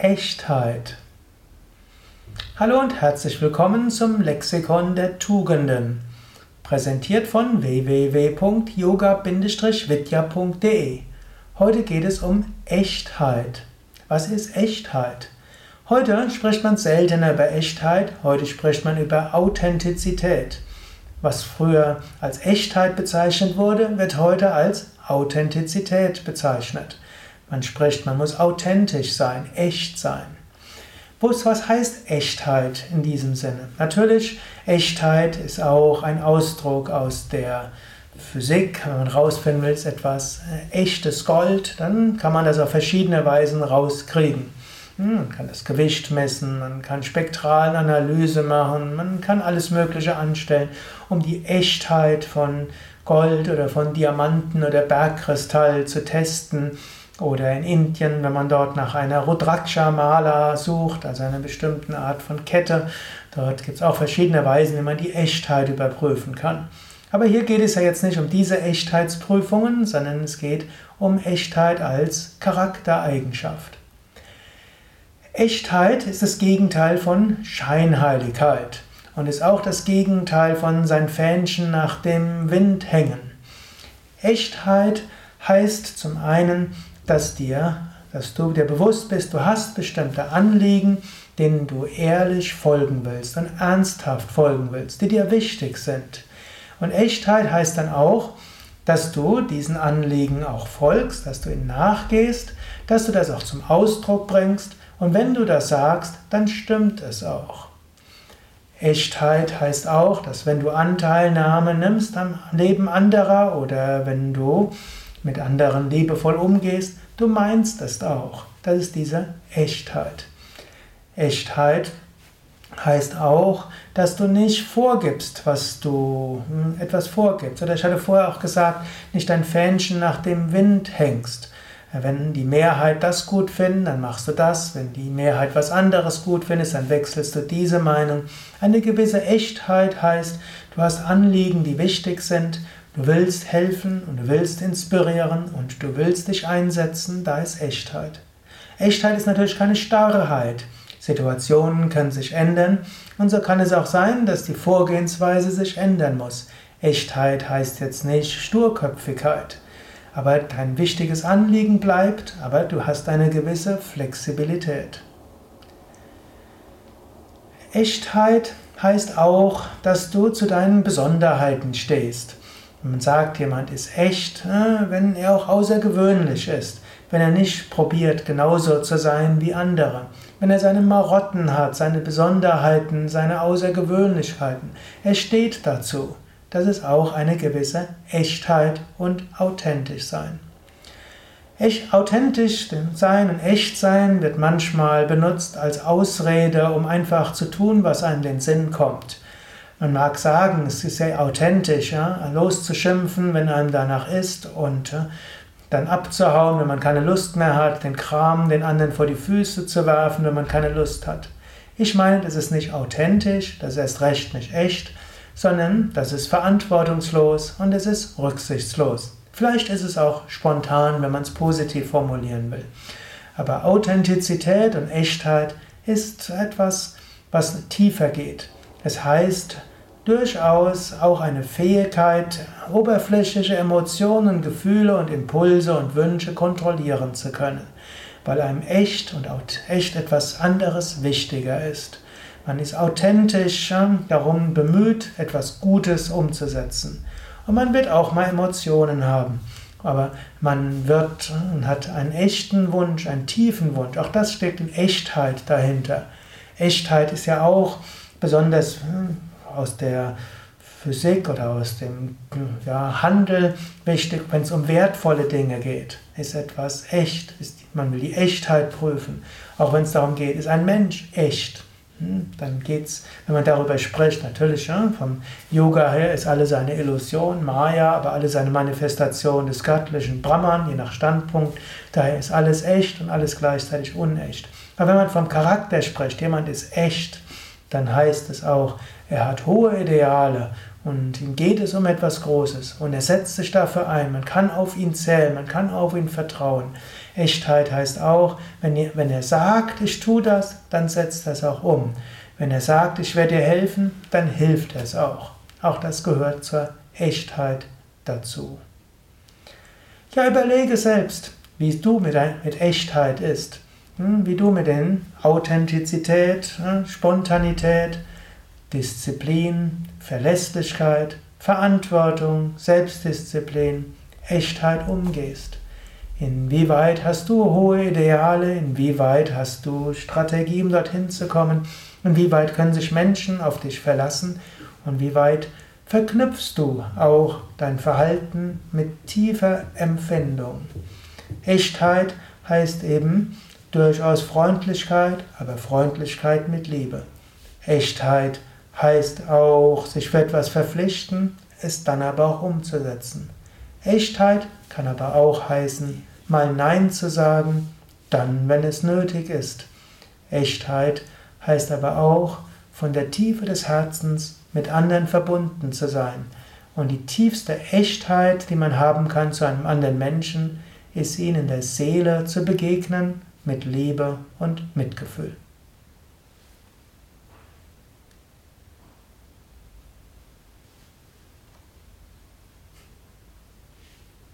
Echtheit. Hallo und herzlich willkommen zum Lexikon der Tugenden, präsentiert von www.yoga-vidya.de. Heute geht es um Echtheit. Was ist Echtheit? Heute spricht man seltener über Echtheit, heute spricht man über Authentizität. Was früher als Echtheit bezeichnet wurde, wird heute als Authentizität bezeichnet. Man spricht, man muss authentisch sein, echt sein. Was heißt Echtheit in diesem Sinne? Natürlich, Echtheit ist auch ein Ausdruck aus der Physik. Wenn man rausfinden will, ist etwas äh, echtes Gold, dann kann man das auf verschiedene Weisen rauskriegen. Hm, man kann das Gewicht messen, man kann Spektralanalyse machen, man kann alles Mögliche anstellen, um die Echtheit von Gold oder von Diamanten oder Bergkristall zu testen. Oder in Indien, wenn man dort nach einer Rudraksha-Mala sucht, also einer bestimmten Art von Kette, dort gibt es auch verschiedene Weisen, wie man die Echtheit überprüfen kann. Aber hier geht es ja jetzt nicht um diese Echtheitsprüfungen, sondern es geht um Echtheit als Charaktereigenschaft. Echtheit ist das Gegenteil von Scheinheiligkeit und ist auch das Gegenteil von sein Fähnchen nach dem Wind hängen. Echtheit heißt zum einen, dass dir, dass du dir bewusst bist, du hast bestimmte Anliegen, denen du ehrlich folgen willst und ernsthaft folgen willst, die dir wichtig sind. Und Echtheit heißt dann auch, dass du diesen Anliegen auch folgst, dass du ihnen nachgehst, dass du das auch zum Ausdruck bringst und wenn du das sagst, dann stimmt es auch. Echtheit heißt auch, dass wenn du Anteilnahme nimmst am Leben anderer oder wenn du mit anderen liebevoll umgehst, du meinst es auch. Das ist diese Echtheit. Echtheit heißt auch, dass du nicht vorgibst, was du hm, etwas vorgibst. Oder ich hatte vorher auch gesagt, nicht dein Fähnchen nach dem Wind hängst. Wenn die Mehrheit das gut findet, dann machst du das. Wenn die Mehrheit was anderes gut findet, dann wechselst du diese Meinung. Eine gewisse Echtheit heißt, du hast Anliegen, die wichtig sind Du willst helfen und du willst inspirieren und du willst dich einsetzen, da ist Echtheit. Echtheit ist natürlich keine Starrheit. Situationen können sich ändern und so kann es auch sein, dass die Vorgehensweise sich ändern muss. Echtheit heißt jetzt nicht Sturköpfigkeit, aber dein wichtiges Anliegen bleibt, aber du hast eine gewisse Flexibilität. Echtheit heißt auch, dass du zu deinen Besonderheiten stehst. Man sagt, jemand ist echt, äh, wenn er auch außergewöhnlich ist, wenn er nicht probiert, genauso zu sein wie andere, wenn er seine Marotten hat, seine Besonderheiten, seine Außergewöhnlichkeiten. Er steht dazu. Das ist auch eine gewisse Echtheit und authentisch sein. Echt, authentisch sein und echt sein wird manchmal benutzt als Ausrede, um einfach zu tun, was einem in den Sinn kommt. Man mag sagen, es ist sehr authentisch, ja, loszuschimpfen, wenn einem danach ist und ja, dann abzuhauen, wenn man keine Lust mehr hat, den Kram den anderen vor die Füße zu werfen, wenn man keine Lust hat. Ich meine, das ist nicht authentisch, das ist erst recht nicht echt, sondern das ist verantwortungslos und es ist rücksichtslos. Vielleicht ist es auch spontan, wenn man es positiv formulieren will. Aber Authentizität und Echtheit ist etwas, was tiefer geht. Es heißt, durchaus auch eine Fähigkeit, oberflächliche Emotionen, Gefühle und Impulse und Wünsche kontrollieren zu können, weil einem echt und auch echt etwas anderes wichtiger ist. Man ist authentisch darum bemüht, etwas Gutes umzusetzen. Und man wird auch mal Emotionen haben. Aber man wird und hat einen echten Wunsch, einen tiefen Wunsch. Auch das steckt in Echtheit dahinter. Echtheit ist ja auch besonders aus der Physik oder aus dem ja, Handel wichtig, wenn es um wertvolle Dinge geht. Ist etwas echt? Ist, man will die Echtheit prüfen. Auch wenn es darum geht, ist ein Mensch echt? Hm, dann geht es, wenn man darüber spricht, natürlich, vom Yoga her ist alles eine Illusion, Maya, aber alles eine Manifestation des göttlichen Brahman, je nach Standpunkt. Daher ist alles echt und alles gleichzeitig unecht. Aber wenn man vom Charakter spricht, jemand ist echt, dann heißt es auch, er hat hohe Ideale und ihm geht es um etwas Großes und er setzt sich dafür ein. Man kann auf ihn zählen, man kann auf ihn vertrauen. Echtheit heißt auch, wenn, wenn er sagt, ich tue das, dann setzt er es auch um. Wenn er sagt, ich werde dir helfen, dann hilft er es auch. Auch das gehört zur Echtheit dazu. Ja, überlege selbst, wie du mit, mit Echtheit ist, hm, wie du mit den Authentizität, hm, Spontanität, Disziplin, Verlässlichkeit, Verantwortung, Selbstdisziplin, Echtheit umgehst. Inwieweit hast du hohe Ideale? Inwieweit hast du Strategien, dorthin zu kommen? Inwieweit können sich Menschen auf dich verlassen? Und wie weit verknüpfst du auch dein Verhalten mit tiefer Empfindung? Echtheit heißt eben durchaus Freundlichkeit, aber Freundlichkeit mit Liebe. Echtheit heißt auch, sich für etwas verpflichten, es dann aber auch umzusetzen. Echtheit kann aber auch heißen, mal Nein zu sagen, dann, wenn es nötig ist. Echtheit heißt aber auch, von der Tiefe des Herzens mit anderen verbunden zu sein. Und die tiefste Echtheit, die man haben kann zu einem anderen Menschen, ist ihnen in der Seele zu begegnen mit Liebe und Mitgefühl.